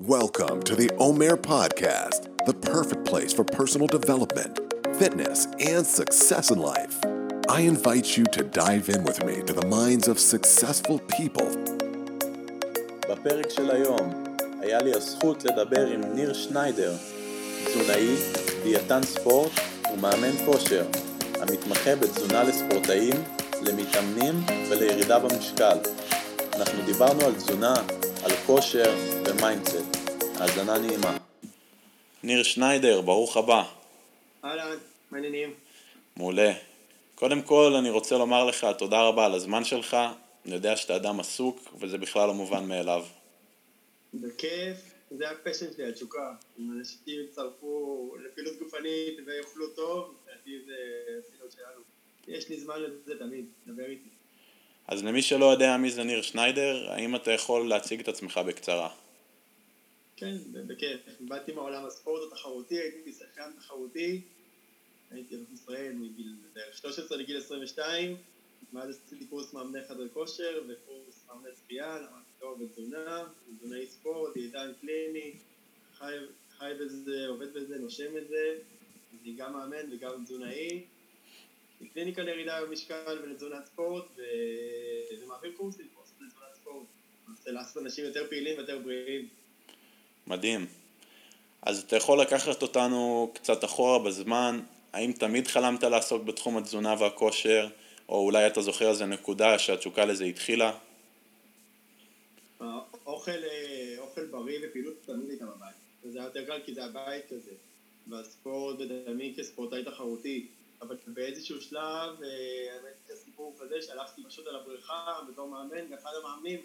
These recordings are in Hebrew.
Welcome to the Omer Podcast, the perfect place for personal development, fitness, and success in life. I invite you to dive in with me to the minds of successful people. בפרק של היום היה לי הזכות לדבר עם ניר שניידר, תזונאי, דיאטן ספורט ומאמן כושר, המתמחה בתזונה לספורטאים, למתאמנים ולירידה במשקל. אנחנו דיברנו על תזונה, על כושר ו mindset. האזנה נעימה. ניר שניידר, ברוך הבא. אהלן, מה העניינים? מעולה. קודם כל אני רוצה לומר לך תודה רבה על הזמן שלך, אני יודע שאתה אדם עסוק וזה בכלל לא מובן מאליו. בכיף, זה ה passion שלי, התשוקה. אם אנשים יצטרפו לפעילות גופנית ויאכלו טוב, לדעתי זה הפעילות שלנו. יש לי זמן לזה תמיד, דבר איתי. אז למי שלא יודע מי זה ניר שניידר, האם אתה יכול להציג את עצמך בקצרה? כן, בכיף. באתי מעולם הספורט התחרותי, הייתי שחקן תחרותי. הייתי אלוף ישראל מגיל בערך 13 לגיל 22. מאז עשיתי קורס מאמני חדר כושר וקורס מאמני שחייה, למדתי תואר בתזונה, תזונאי ספורט, עידן קליני, חי, חי בזה, עובד בזה, נושם את זה. אני גם מאמן וגם תזונאי. קליניקה לירידה במשקל ולתזונת ספורט, ו- ומעביר קורסים, קורסים לתזונת ספורט. מנסה לעשות אנשים יותר פעילים ויותר בריאים. מדהים. אז אתה יכול לקחת אותנו קצת אחורה בזמן, האם תמיד חלמת לעסוק בתחום התזונה והכושר, או אולי אתה זוכר איזה נקודה שהתשוקה לזה התחילה? האוכל, אה, אוכל בריא ופעילות תמיד הייתה בבית. וזה היה יותר קל כי זה הבית כזה. והספורט בדמי כספורטאי תחרותי. אבל באיזשהו שלב, אה, האמת הסיפור כזה, שהלכתי פשוט על הבריכה בתור מאמן, ואחד המאמנים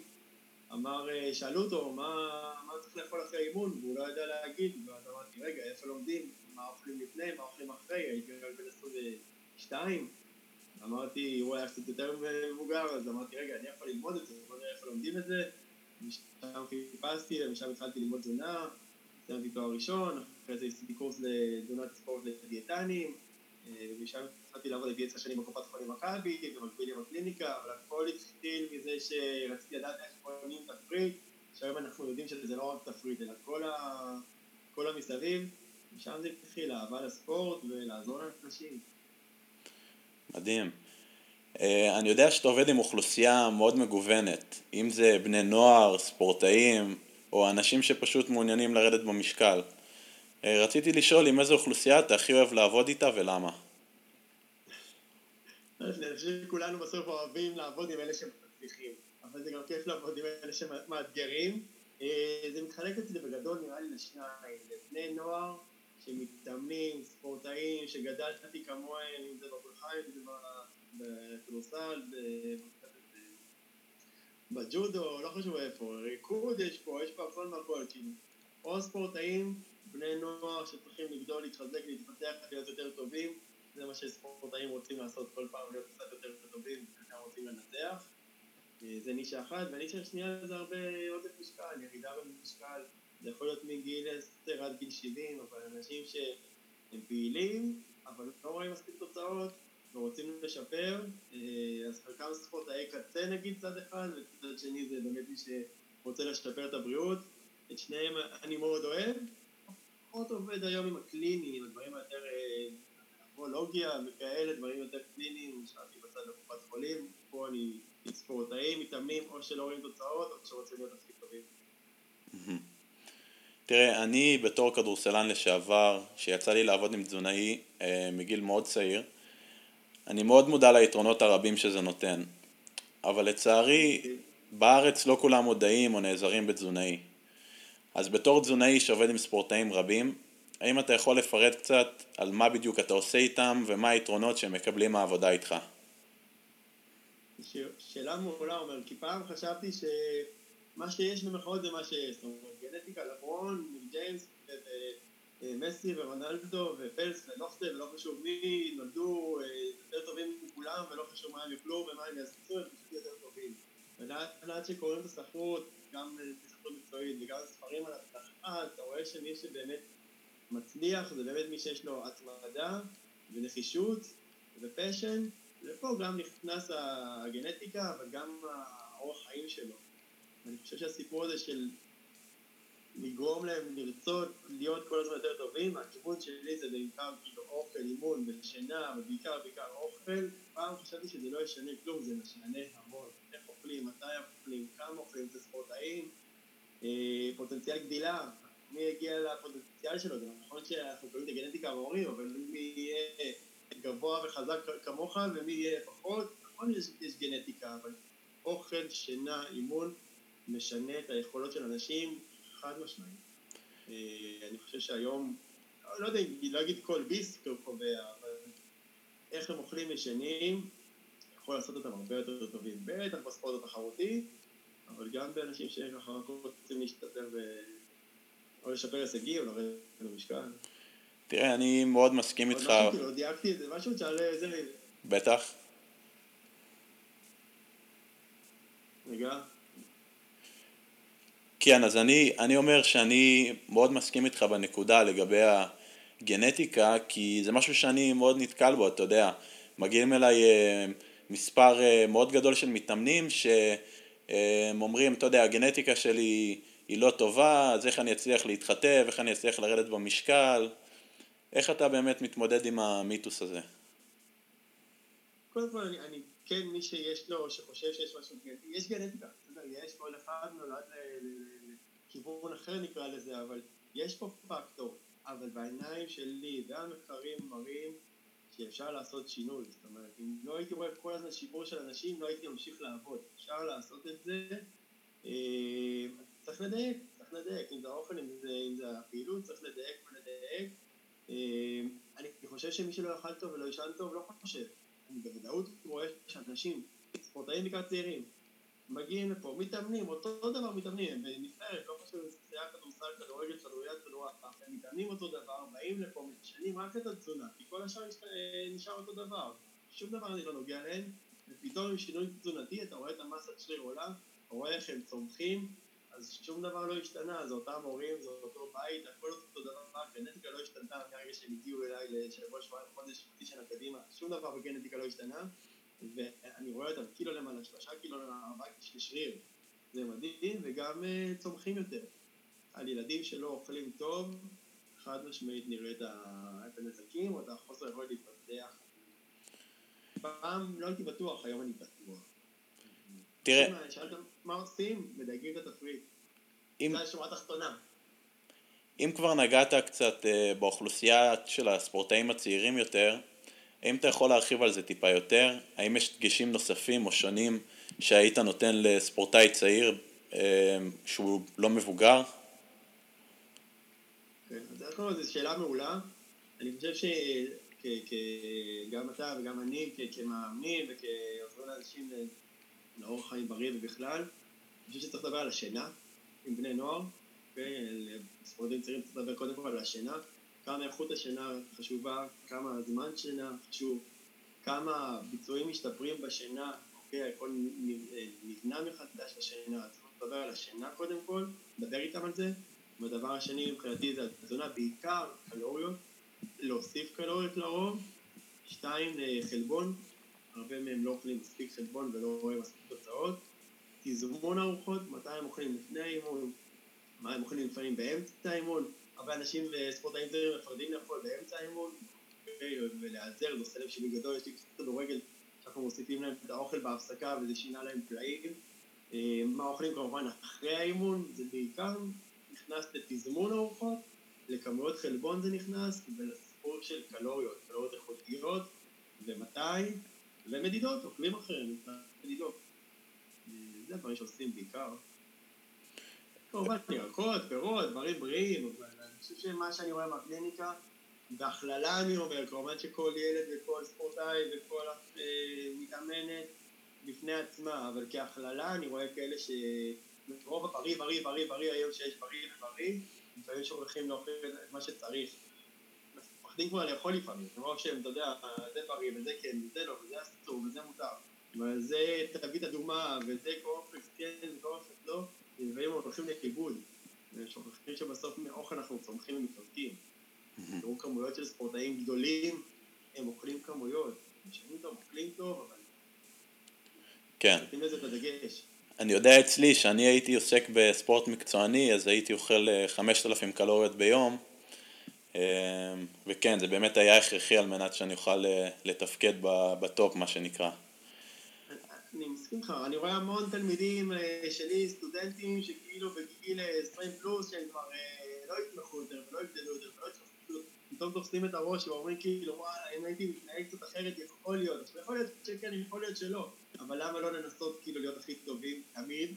אמר, אה, שאלו אותו, מה, מה צריך לאכול אחרי אימון? והוא לא ידע להגיד, ואז אמרתי, רגע, איפה לומדים? מה אוכלים לפני, מה אוכלים אחרי? הייתי רק בן 22. אמרתי, הוא היה קצת יותר מבוגר, אז אמרתי, רגע, אני יכול ללמוד את זה, בוא נראה איפה לומדים את זה. משם חיפשתי, ומשם התחלתי ללמוד תזונה, סיימתי תואר ראשון, אחרי זה עשיתי קורס לתזונת ספורט לדיאטנים, ומשם התחלתי לעבוד הייתי עשר שנים בקופת חולים מכבי, במקביל עם הקליניקה, אבל הכל התחיל מזה שרציתי לדעת איך בונים תפריט, שהיום אנחנו יודעים שזה לא רק תפריט, אלא כל, ה... כל המסביב, משם זה התחיל, אהבה לספורט ולעזור לאנשים. מדהים. Uh, אני יודע שאתה עובד עם אוכלוסייה מאוד מגוונת, אם זה בני נוער, ספורטאים, או אנשים שפשוט מעוניינים לרדת במשקל. Uh, רציתי לשאול עם איזה אוכלוסייה אתה הכי אוהב לעבוד איתה ולמה. אני חושב שכולנו בסוף אוהבים לעבוד עם אלה שמצליחים, אבל זה גם כיף לעבוד עם אלה שמאתגרים. אה, זה מתחלק אצלי בגדול נראה לי לשניים, לבני נוער שמתאמנים, ספורטאים, שגדלתי כמוהם, אם זה בבריכה, אם זה בכדורסל, בג'ודו, לא חשוב איפה, ריקוד יש פה, יש פה הכל מהכל, כאילו. או ספורטאים, בני נוער שצריכים לגדול, להתחזק, להתפתח, להיות יותר טובים, זה מה שספורטאים רוצים לעשות כל פעם, להיות קצת יותר טובים, וכמה רוצים לנצח. אה, זה נישה אחת, והנישה השנייה זה הרבה עודף משקל, ירידה במשקל, זה יכול להיות מגיל 10 עד גיל 70, אבל אנשים שהם פעילים, אבל לא רואים מספיק תוצאות, ורוצים לשפר, אה, אז חלקם ספורטאי קצה נגיד צד אחד, וצד שני זה באמת מי שרוצה לשפר את הבריאות. את שניהם אני מאוד אוהב. פחות עובד היום עם הקליני, עם הדברים היותר נפרולוגיה וכאלה, דברים יותר קליניים, נשארתי בצד לקופת חולים, פה אני ספורטאים, מתאמנים, או שלא רואים תוצאות, או שרוצים להיות הכי טובים. תראה, אני בתור כדורסלן לשעבר, שיצא לי לעבוד עם תזונאי אה, מגיל מאוד צעיר, אני מאוד מודע ליתרונות הרבים שזה נותן, אבל לצערי, בארץ לא כולם מודעים או נעזרים בתזונאי. אז בתור תזונאי שעובד עם ספורטאים רבים, האם אתה יכול לפרט קצת על מה בדיוק אתה עושה איתם ומה היתרונות שהם מקבלים מהעבודה איתך? שאלה מעולה, אומר, כי פעם חשבתי שמה שיש במחאות זה מה שיש, זאת אומרת, גנטיקה, לברון, ג'יימס, מסי ורונלדו ופלס ולוכטה ולא חשוב מי נולדו יותר טובים מכולם ולא חשוב מה הם יוכלו ומה הם יעשו, הם פשוט יותר טובים. ולאט שקוראים את הספרות, גם בספרות מקצועית וגם ספרים על הצלחה, אתה רואה שמי שבאמת מצליח זה באמת מי שיש לו התמדה ונחישות ופשן, ופה גם נכנס הגנטיקה אבל גם האורח חיים שלו. אני חושב שהסיפור הזה של לגרום להם לרצות להיות כל הזמן יותר טובים, הכיוון שלי זה בעיקר כאילו אוכל, אימון ושינה, ובעיקר בעיקר אוכל, פעם חשבתי שזה לא ישנה כלום, זה משנה המון, איך אוכלים, מתי אוכלים, כמה אוכלים, זה ספורטאים, פוטנציאל גדילה, מי יגיע לפוטנציאל שלו, זה נכון שאנחנו קוראים את הגנטיקה המורים, אבל מי יהיה גבוה וחזק כמוך ומי יהיה פחות, נכון יש, יש גנטיקה, אבל אוכל, שינה, אימון, משנה את היכולות של אנשים חד משמעית. אני חושב שהיום, לא יודע, לא אגיד כל ביס קובע, אבל איך הם אוכלים ישנים, יכול לעשות אותם הרבה יותר טובים. בטח בספורט התחרותי, אבל גם באנשים שככה רוצים להשתתף. או לשפר הישגי או לרדת במשקל. תראה, אני מאוד מסכים איתך. עוד משהו, כאילו, דייקתי את זה, משהו תשאל איזה... בטח. רגע. כן, אז אני, אני אומר שאני מאוד מסכים איתך בנקודה לגבי הגנטיקה, כי זה משהו שאני מאוד נתקל בו, אתה יודע, מגיעים אליי אה, מספר אה, מאוד גדול של מתאמנים שהם אומרים, אתה יודע, הגנטיקה שלי היא לא טובה, אז איך אני אצליח להתחתב, איך אני אצליח לרדת במשקל, איך אתה באמת מתמודד עם המיתוס הזה? קודם כל, אני, אני כן, מי שיש לו, שחושב שיש משהו, יש גנטיקה, יש כל אחד נולד לכיוון אחר נקרא לזה, אבל יש פה פקטור, אבל בעיניים שלי והמחקרים מראים שאפשר לעשות שינוי, זאת אומרת, אם לא הייתי רואה כל הזמן שיפור של אנשים, לא הייתי ממשיך לעבוד, אפשר לעשות את זה, אה, צריך לדייק, צריך לדייק, אם זה האוכל, אם זה, אם זה הפעילות, צריך לדייק ולדייק. אה, אני חושב שמי שלא יאכל טוב ולא ישן טוב, לא חושב. אני בוודאות רואה שאנשים, ספורטאים בעיקר צעירים, מגיעים לפה, מתאמנים, אותו דבר מתאמנים, הם בנבחרת, לא חשוב אם זה שחייה, כדורסל, כדורגל, כדוריד, כדורעף, הם מתאמנים אותו דבר, באים לפה, משנים רק את התזונה, כי כל השאר אה, נשאר אותו דבר, שום דבר אני לא נוגע להם, ופתאום עם שינוי תזונתי אתה רואה את המסת שריר עולה, אתה רואה איך הם צומחים, אז שום דבר לא השתנה, זה אותם הורים, זה אותו בית, הכל אותו דבר, גנטיקה לא השתנתה מהרגע שהם הגיעו אליי לשבוע שבועיים חודש, חצי שנה קדימה, שום דבר בגנטיקה לא השתנה, ואני רואה אותם קילו למעלה, שלושה קילו למעלה, ארבעה של שריר, זה מדהים, וגם uh, צומחים יותר. על ילדים שלא אוכלים טוב, חד משמעית נראה את הנזקים או את החוסר יכולת להתפתח. פעם לא הייתי בטוח, היום אני בטוח. תראה... שאלת מה עושים? מדייגים את התפריט. אם... זו השורה התחתונה. אם כבר נגעת קצת אה, באוכלוסייה של הספורטאים הצעירים יותר, האם אתה יכול להרחיב על זה טיפה יותר? האם יש דגשים נוספים או שונים שהיית נותן לספורטאי צעיר אה, שהוא לא מבוגר? כן, אז זו שאלה מעולה. אני חושב שגם אתה וגם אני כמאמנים וכעוזרים לאנשים לאורח חיים בריא ובכלל, אני חושב שצריך לדבר על השינה עם בני נוער, ספורטים צעירים צריך לדבר קודם כל על השינה, כמה איכות השינה חשובה, כמה זמן שינה חשוב, כמה ביצועים משתפרים בשינה, אוקיי, הכל נבנה מחדש בשינה, צריך לדבר על השינה קודם כל, לדבר איתם על זה, והדבר השני מבחינתי זה התזונה, בעיקר קלוריות, להוסיף קלוריות לרוב, שתיים, חלבון, הרבה מהם לא אוכלים מספיק חלבון ולא רואים מספיק תוצאות. תזמון ארוחות, מתי הם אוכלים? לפני האימון, מה הם אוכלים לפעמים באמצע האימון. הרבה אנשים וספורטאים זרים מפרדים לאכול באמצע האימון, ולהיעזר, זה עושה להם שינוי גדול, יש לי קצת כדורגל שאנחנו מוסיפים להם את האוכל בהפסקה וזה שינה להם פלאים. אה, מה אוכלים כמובן אחרי האימון, זה בעיקר נכנס לתזמון ארוחות, לכמויות חלבון זה נכנס, ולסיפור של קלוריות, קלוריות איכותיות, ומתי, ומדידות, עוקבים אחרים, מדידות. זה הדברים שעושים בעיקר. כמובן ירקות, פירות, דברים בריאים, אבל אני חושב שמה שאני רואה מהקליניקה, בהכללה אני אומר, כמובן שכל ילד וכל ספורטאי וכל אה, מתאמנת בפני עצמה, אבל כהכללה אני רואה כאלה שרוב הבריא, בריא, בריא, בריא היום שיש בריא ובריא, לפעמים שוכחים לאכול את מה שצריך. מפחדים כבר לאכול לפעמים, כמו שהם, אתה יודע, זה בריא וזה כן, וזה לא, וזה אסור, וזה מותר. אבל זה, תביא את הדוגמה, וזה קורפקס כן, וקורפקס לא, דברים הולכים לכיבוד. ושוכחים שבסוף מאוכל אנחנו צומחים ומתפרקים. תראו כמויות של ספורטאים גדולים, הם אוכלים כמויות. משלמים טוב, אוכלים טוב, אבל... כן. נותנים לזה את הדגש. אני יודע אצלי שאני הייתי עוסק בספורט מקצועני, אז הייתי אוכל 5,000 קלוריות ביום, וכן, זה באמת היה הכרחי על מנת שאני אוכל לתפקד בטופ, מה שנקרא. אני מסכים לך, אני רואה המון תלמידים שלי, סטודנטים, שכאילו בגיל 20 פלוס, שהם כבר לא יתמכו יותר ולא יגדלו יותר ולא יתמכו פתאום תופסים את הראש ואומרים כאילו, וואלה, אם הייתי מתנהג קצת אחרת, יכול להיות. יכול להיות שכן, יכול להיות שלא. אבל למה לא לנסות כאילו להיות הכי טובים תמיד?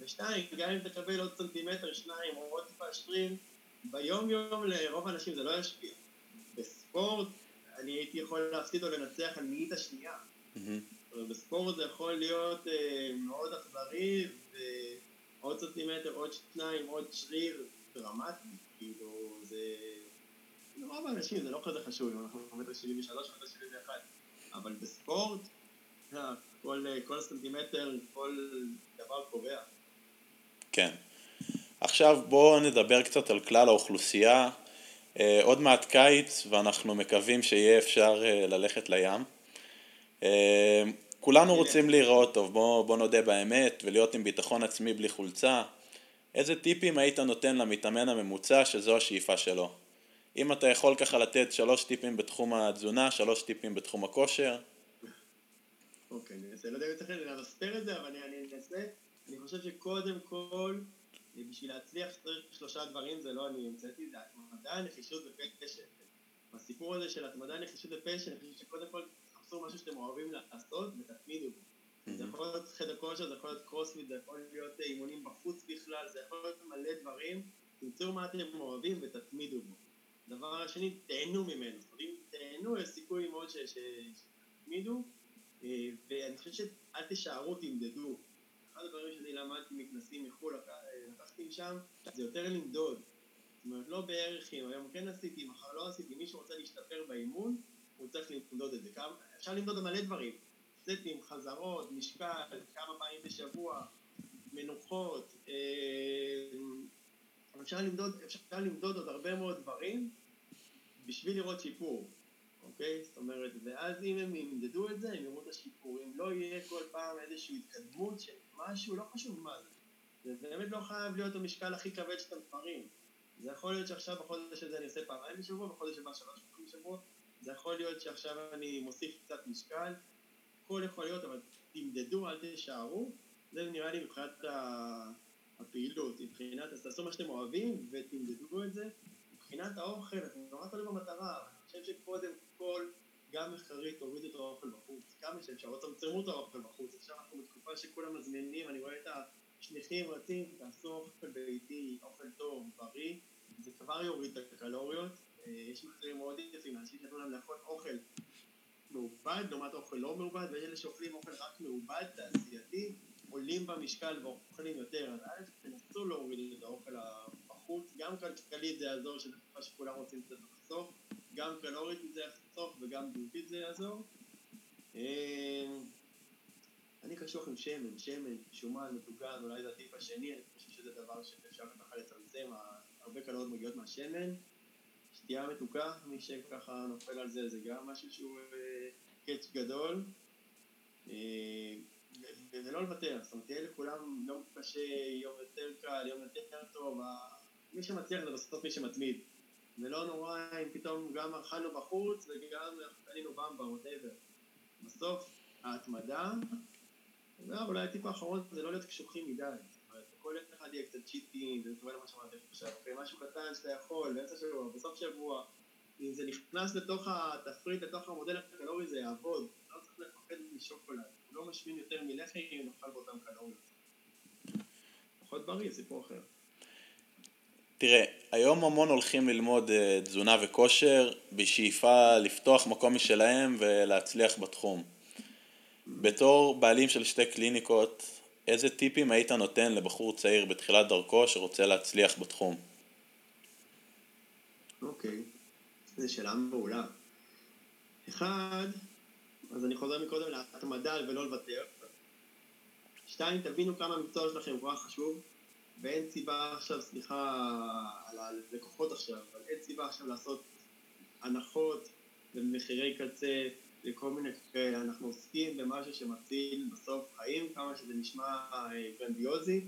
ושתיים, גם אם תקבל עוד סנטימטר, שניים, או עוד טיפה שטרים, ביום יום לרוב האנשים זה לא ישפיע. בספורט, אני הייתי יכול להפסיד או לנצח על מאית השנייה. בספורט זה יכול להיות אה, מאוד אכזרי, ועוד סנטימטר, עוד שניים, עוד שריר דרמטי. כאילו, זה... לרוב האנשים זה לא כזה חשוב, אם אנחנו מטר 73 מטר 71, אבל בספורט, כל, כל סנטימטר, כל דבר קובע. כן. עכשיו בואו נדבר קצת על כלל האוכלוסייה. אה, עוד מעט קיץ ואנחנו מקווים שיהיה אפשר אה, ללכת לים. כולנו רוצים להיראות טוב, בואו בוא נודה באמת ולהיות עם ביטחון עצמי בלי חולצה. איזה טיפים היית נותן למתאמן הממוצע שזו השאיפה שלו? אם אתה יכול ככה לתת שלוש טיפים בתחום התזונה, שלוש טיפים בתחום הכושר. אוקיי, אני אנסה, לא יודע אם צריך למספר את זה, אבל אני אנסה. אני חושב שקודם כל, בשביל להצליח צריך שלושה דברים, זה לא אני המצאתי, זה התמדה, נחישות ו passion. הסיפור הזה של התמדה, נחישות ו passion, אני חושב שקודם כל תחפשו משהו שאתם אוהבים לעשות ותתמידו בו. זה יכול להיות חדר כושר, זה יכול להיות קרוספיט, זה יכול להיות אימונים בחוץ בכלל, זה יכול להיות מלא דברים. תמצאו מה אתם אוהבים ותתמידו בו. דבר השני, תהנו ממנו. זאת אומרת, אם תהנו, יש סיכוי מאוד שתתמידו, אה, ואני חושב שאל תישארו, תמדדו. אחד הדברים שאני למדתי מכנסים מחו"ל, לקחתי משם, זה יותר למדוד. זאת אומרת, לא בערכים, היום כן עשיתי, מחר לא עשיתי, מי שרוצה להשתפר באימון, הוא צריך למדוד את זה. אפשר למדוד מלא דברים. סטים, חזרות, משקל, כמה פעמים בשבוע, מנוחות, אה, אפשר למדוד, אפשר למדוד עוד הרבה מאוד דברים בשביל לראות שיפור, אוקיי? זאת אומרת, ואז אם הם ימדדו את זה, הם יראו את השיפור. אם לא יהיה כל פעם איזושהי התקדמות של משהו, לא חשוב מה זה. זה באמת לא חייב להיות המשקל הכי כבד שאתם מפרים. זה יכול להיות שעכשיו בחודש הזה אני עושה פעמיים בשבוע, בחודש הבא שלוש פעמים בשבוע. זה יכול להיות שעכשיו אני מוסיף קצת משקל. הכל יכול להיות, אבל תמדדו, אל תשארו. זה נראה לי מבחינת הפעילות, מבחינת, אז תעשו מה שאתם אוהבים ותמדדו את זה. מבחינת האוכל, אתם נורא תלוי במטרה, אני חושב שקודם כל, גם מחקרית תורידו את האוכל בחוץ, כמה שאפשר, או תצמצמו את האוכל בחוץ. עכשיו אנחנו בתקופה שכולם מזמינים, אני רואה את השליחים רצים, תעשו אוכל ביתי, אוכל טוב, בריא, זה כבר יוריד את הקלוריות. אה, יש מחקרים מאוד יפים, אנשים שנתנו להם לאכול אוכל מעובד, לעומת אוכל לא מעובד, ויש אלה שאוכלים אוכל רק מעובד, תעשייתי, עולים במשקל ואוכלים יותר, אז א', תנסו להוריד את האוכל בחוץ, גם כלכלית זה יעזור, שזה תקופה שכולם רוצים קצת לחסוך, גם קלורית זה יחסוך וגם בריאותית זה יעזור. אה, אני קשוח עם שמן, שמן, שומן, מטוגן, אולי זה הטיפ השני, אני חושב שזה דבר שאפשר ככה לצמצם, הרבה קלוריות מגיעות מהשמן. שתייה מתוקה, מי שככה נופל על זה, זה גם משהו שהוא קאץ' גדול. אה, ולא לוותר, זאת אומרת, יהיה לכולם יום קשה, יום יותר קל, יום יותר טוב, מי שמצליח זה בסוף מי שמתמיד. ולא נורא אם פתאום גם אכלנו בחוץ וגם קנינו במבה, ווטאבר. בסוף ההתמדה, ואולי הטיפ האחרון זה לא להיות קשוחים מדי. כל אחד יהיה קצת צ'יטים, זה מתכוון למה שאמרתי עכשיו, משהו קטן שאתה יכול, באמצע שבוע, בסוף שבוע, אם זה נכנס לתוך התפריט, לתוך המודל הקלורי, זה יעבוד. לא צריך לפחד משוקולד. לא משמין יותר מלחם אם נאכל באותם קלוריות. פחות בריא, סיפור אחר. תראה, היום המון הולכים ללמוד uh, תזונה וכושר בשאיפה לפתוח מקום משלהם ולהצליח בתחום. בתור בעלים של שתי קליניקות, איזה טיפים היית נותן לבחור צעיר בתחילת דרכו שרוצה להצליח בתחום? אוקיי, okay. זו שאלה מעולה. אחד, אז אני חוזר מקודם להתמדה ולא לוותר. שתיים, תבינו כמה המקצוע שלכם כל כך חשוב, ואין סיבה עכשיו, סליחה על הלקוחות עכשיו, אבל אין סיבה עכשיו לעשות הנחות ומחירי קצה לכל מיני כאלה. אנחנו עוסקים במשהו שמציל בסוף חיים, כמה שזה נשמע אה, גרנדיוזי.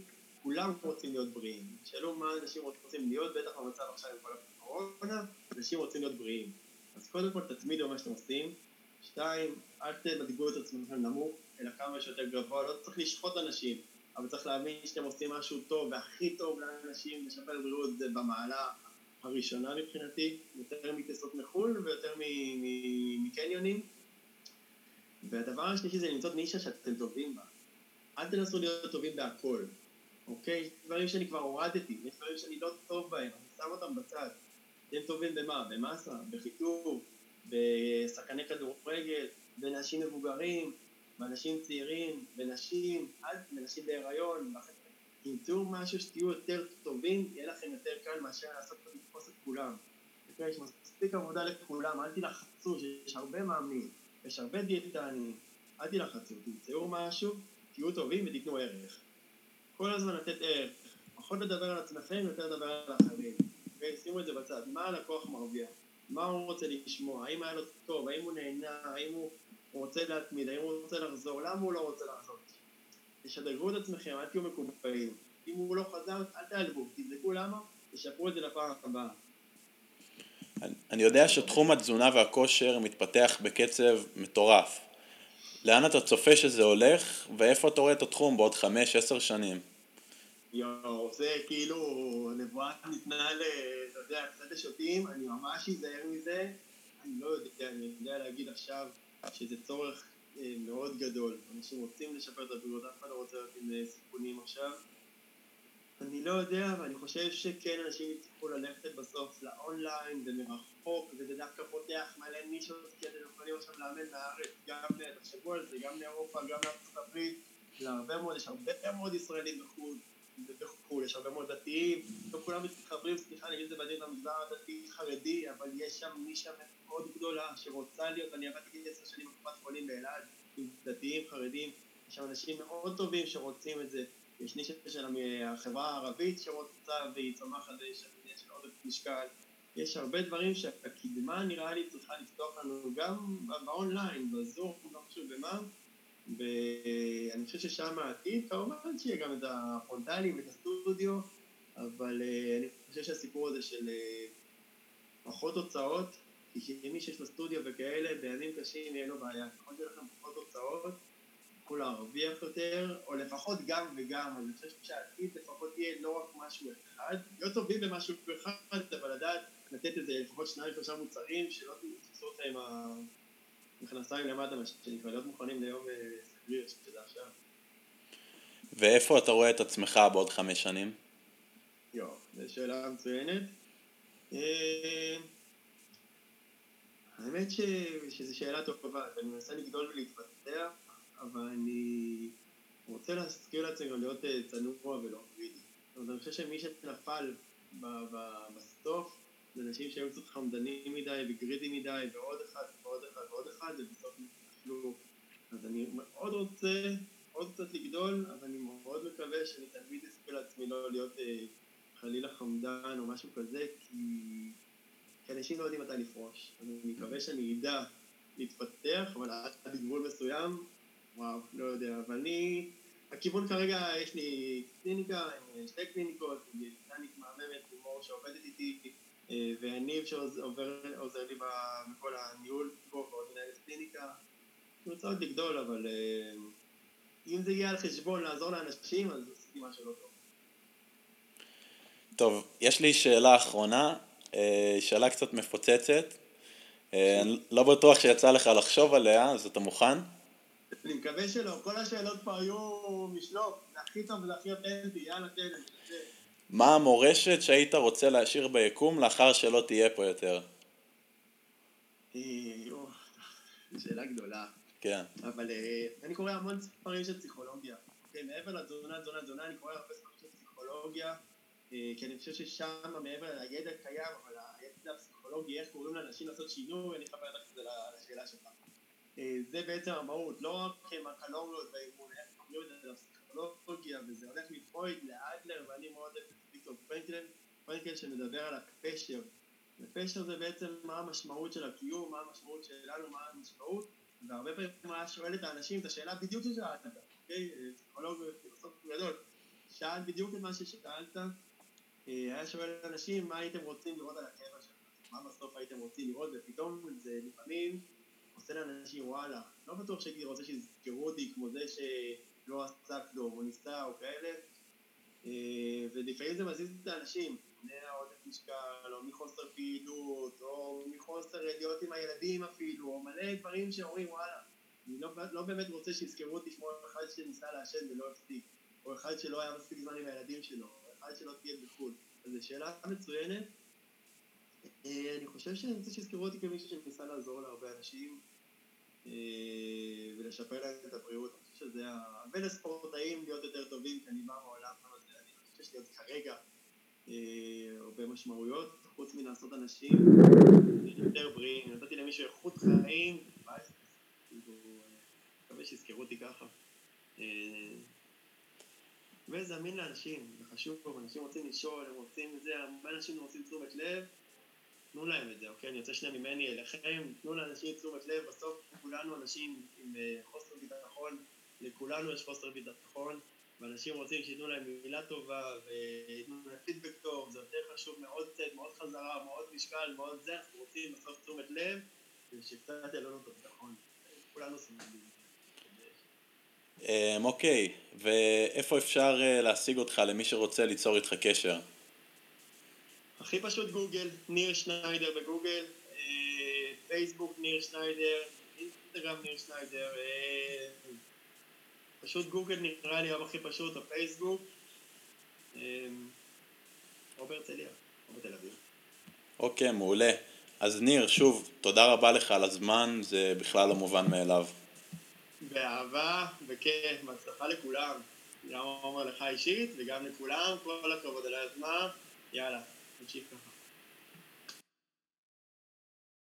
כולם רוצים להיות בריאים. שאלו מה אנשים רוצים להיות, בטח במצב עכשיו עם כל הקורונה, אנשים רוצים להיות בריאים. אז קודם כל תצמידו במה שאתם עושים. שתיים, אל תדגו את עצמכם נמוך, אלא כמה שיותר גבוה. לא צריך לשחוט אנשים, אבל צריך להבין שאתם עושים משהו טוב, והכי טוב לאנשים, לשפר בריאות זה במעלה הראשונה מבחינתי, יותר מטיסות מחו"ל ויותר מקניונים. והדבר השלישי זה למצוא נישה שאתם טובים בה. אל תנסו להיות טובים בהכל, אוקיי? יש דברים שאני כבר הורדתי, יש דברים שאני לא טוב בהם, אני שם אותם בצד. אתם טובים במה? במסה, בחיתור, בשחקני כדורגל, בנשים מבוגרים, באנשים צעירים, בנשים, בנשים בהיריון, תמצאו משהו שתהיו יותר טובים, יהיה לכם יותר קל מאשר לעשות לתפוס את כולם. יש מספיק עבודה לכולם, אל תלחצו, שיש הרבה מאמנים, יש הרבה דיאטנים, אל תלחצו, תמצאו משהו, תהיו טובים ותיתנו ערך. כל הזמן לתת ערך, פחות לדבר על עצמכם, יותר לדבר על האחרים. שימו את זה בצד, מה הלקוח מרוויח? מה הוא רוצה לשמוע? האם היה לו טוב? האם הוא נהנה? האם הוא רוצה להתמיד? האם הוא רוצה לחזור? למה הוא לא רוצה לחזור? תשדרגו את עצמכם, אל תהיו מקובעים. אם הוא לא חזר, אל תעלבו, תבדקו למה, תשפרו את זה לפעם הבאה. אני יודע שתחום התזונה והכושר מתפתח בקצב מטורף. לאן אתה צופה שזה הולך, ואיפה אתה רואה את התחום בעוד חמש, עשר שנים? יואו, זה כאילו, נבואה ניתנה ל... אתה יודע, קצת השוטים, אני ממש אזהר מזה. אני לא יודע, אני יודע להגיד עכשיו שזה צורך אה, מאוד גדול. אנשים רוצים לשפר את הבריאות, אף אחד לא רוצה להיות עם אה, סיכונים עכשיו. אני לא יודע, אבל אני חושב שכן אנשים יצטרכו ללכת בסוף לאונליין ומרחוק, וזה דווקא פותח מלא נישות, כי אתם יכולים עכשיו לאמן בארץ, גם, תחשבו על זה, גם לאירופה, גם לארצות הברית, להרבה מאוד, יש הרבה מאוד ישראלים בחו"ל, בחו"ל, יש הרבה מאוד דתיים, לא כולם מתחברים, סליחה, אני אגיד את זה בדין במגזר הדתי חרדי, אבל יש שם נישה מאוד גדולה שרוצה להיות, אני עבדתי עשר שנים בקופת חולים באלעד, עם דתיים, חרדים, יש שם אנשים מאוד טובים שרוצים את זה. יש נישה של החברה הערבית שרוצה והיא צומחת ויש עוד משקל. יש הרבה דברים שהקדמה נראה לי צריכה לפתוח לנו גם באונליין, בזום, לא חשוב במה, ואני חושב ששם העתיד, כמובן שיהיה גם את הפרונטלי ואת הסטודיו, אבל אה, אני חושב שהסיפור הזה של אה, פחות הוצאות, כי מי שיש לו סטודיו וכאלה, בימים קשים יהיה לו בעיה. ככל שיהיה לכם פחות הוצאות, תצטרכו להרוויח יותר, או לפחות גם וגם, אני חושב שהעתיד לפחות יהיה לא רק משהו אחד, להיות טובים במשהו אחד, אבל לדעת לתת איזה לפחות שניים שלושה מוצרים, שלא תתפסו אותה עם המכנסיים למטה, מה שנקרא, להיות מוכנים ליום סגריר, אה, שזה עכשיו. ואיפה אתה רואה את עצמך בעוד חמש שנים? יואו, זו שאלה מצוינת. אה, האמת שזו שאלה טובה, אני מנסה לגדול ולהתפתח. אבל אני רוצה להזכיר לעצמי גם להיות אה, צנוע ולא. זאת אומרת, אני חושב שמי שנפל בסוף זה אנשים שהיו קצת חמדנים מדי וגרידי מדי ועוד אחד ועוד אחד ועוד אחד ובסוף נפלו. אז אני מאוד רוצה עוד קצת לגדול, אבל אני מאוד מקווה שאני תמיד אזכה לעצמי לא להיות אה, חלילה חמדן או משהו כזה, כי, כי אנשים לא יודעים מתי לפרוש. אני מקווה שאני אדע להתפתח, אבל עד גבול מסוים וואו, לא יודע, אבל אני... הכיוון כרגע, יש לי קליניקה, שתי קליניקות, דיאטנית מהממת, לימור שעובדת איתי, אה, והניב שעוזר לי בכל הניהול פה, ועוד מנהלת קליניקה. אני רוצה עוד לגדול, אבל אה, אם זה יהיה על חשבון לעזור לאנשים, אז עשיתי משהו לא טוב. טוב, יש לי שאלה אחרונה, אה, שאלה קצת מפוצצת. אני לא בטוח שיצא לך לחשוב עליה, אז אתה מוכן? אני מקווה שלא, כל השאלות פה היו משלוף, זה הכי טוב וזה הכי אותנטי, יאללה תן, מה המורשת שהיית רוצה להשאיר ביקום לאחר שלא תהיה פה יותר? אה, שאלה גדולה. כן. אבל אה, אני קורא המון ספרים של פסיכולוגיה. אוקיי, מעבר לתזונה, תזונה, תזונה, אני קורא הרבה ספרים של פסיכולוגיה, אה, כי אני חושב ששם, מעבר לידע קיים, אבל הידע הפסיכולוגי, איך קוראים לאנשים לעשות שינוי, אני לך את זה לשאלה שלך. אה, זה בעצם המהות, לא רק עם הקלוריות והאימון, איך קוראים את זה לפסיכולוגיה, וזה הולך מפרויד לאדלר, ואני מאוד אוהב את ויקטור פרנקלן, פרנקלן שמדבר על הפשר. ופשר זה בעצם מה המשמעות של הקיום, מה המשמעות שלנו, מה המשמעות, והרבה פעמים הוא היה שואל את האנשים את השאלה בדיוק ששאלת, אוקיי? פסיכולוג ופילוסוף גדול. שאל בדיוק את מה ששאלת, אה, היה שואל אנשים מה הייתם רוצים לראות על הקבע שלכם, מה בסוף הייתם רוצים לראות, ופתאום זה לפעמים עושה לאנשים וואלה, לא בטוח שהייתי רוצה שיזכרו אותי כמו זה שלא עשה כלום, או ניסה או כאלה, אה, ולפעמים זה מזיז את האנשים, מהעודף משקל, או מחוסר פעילות, או מחוסר להיות עם הילדים אפילו, או מלא דברים שאומרים וואלה, אני לא, לא באמת רוצה שיזכרו אותי כמו אחד שניסה לעשן ולא הפסיק, או אחד שלא היה מספיק זמן עם הילדים שלו, או אחד שלא תהיה בחו"ל. אז זו שאלה מצוינת. אה, אני חושב שאני רוצה שיזכרו אותי כמישהו שניסה לעזור להרבה אנשים ולשפר להם את הבריאות. אני חושב שזה ה... ולספורטאים להיות יותר טובים, כי אני בא מעולם הזה, אני חושב שיש לי עוד כרגע אה, הרבה משמעויות, חוץ מלעשות אנשים יותר בריאים. נתתי למישהו איכות חיים, כאילו, מקווה שיזכרו אותי ככה. וזמין לאנשים, זה חשוב, אנשים רוצים לשאול, הם רוצים זה, הרבה אנשים רוצים תשומת לב, תנו להם את זה, אוקיי? אני רוצה שנייה ממני אליכם, תנו לאנשים תשומת לב, בסוף כולנו אנשים עם אה, חוסר ביטחון, לכולנו יש חוסר ביטחון, ואנשים רוצים שייתנו להם מילה טובה וייתנו להם פידבק טוב, זה יותר חשוב מאוד צד, מאוד חזרה, מאוד משקל, מאוד זה, אנחנו רוצים בסוף תשומת לב, ושקצת יעלו לנו את הביטחון. כולנו סובלים. אמ, אוקיי, ואיפה אפשר אה, להשיג אותך למי שרוצה ליצור איתך קשר? הכי פשוט גוגל, ניר שניידר בגוגל, אה, פייסבוק ניר שניידר, אינסטגרם ניר שניידר, אה, פשוט גוגל נראה לי היום הכי פשוט, או פייסבוק, או בהרצליה, או בתל אביב. אוקיי, מעולה. אז ניר, שוב, תודה רבה לך על הזמן, זה בכלל לא מובן מאליו. באהבה, וכיף, בהצלחה לכולם. גם אומר לך אישית וגם לכולם, כל הכבוד על היוזמה, יאללה, נמשיך ככה.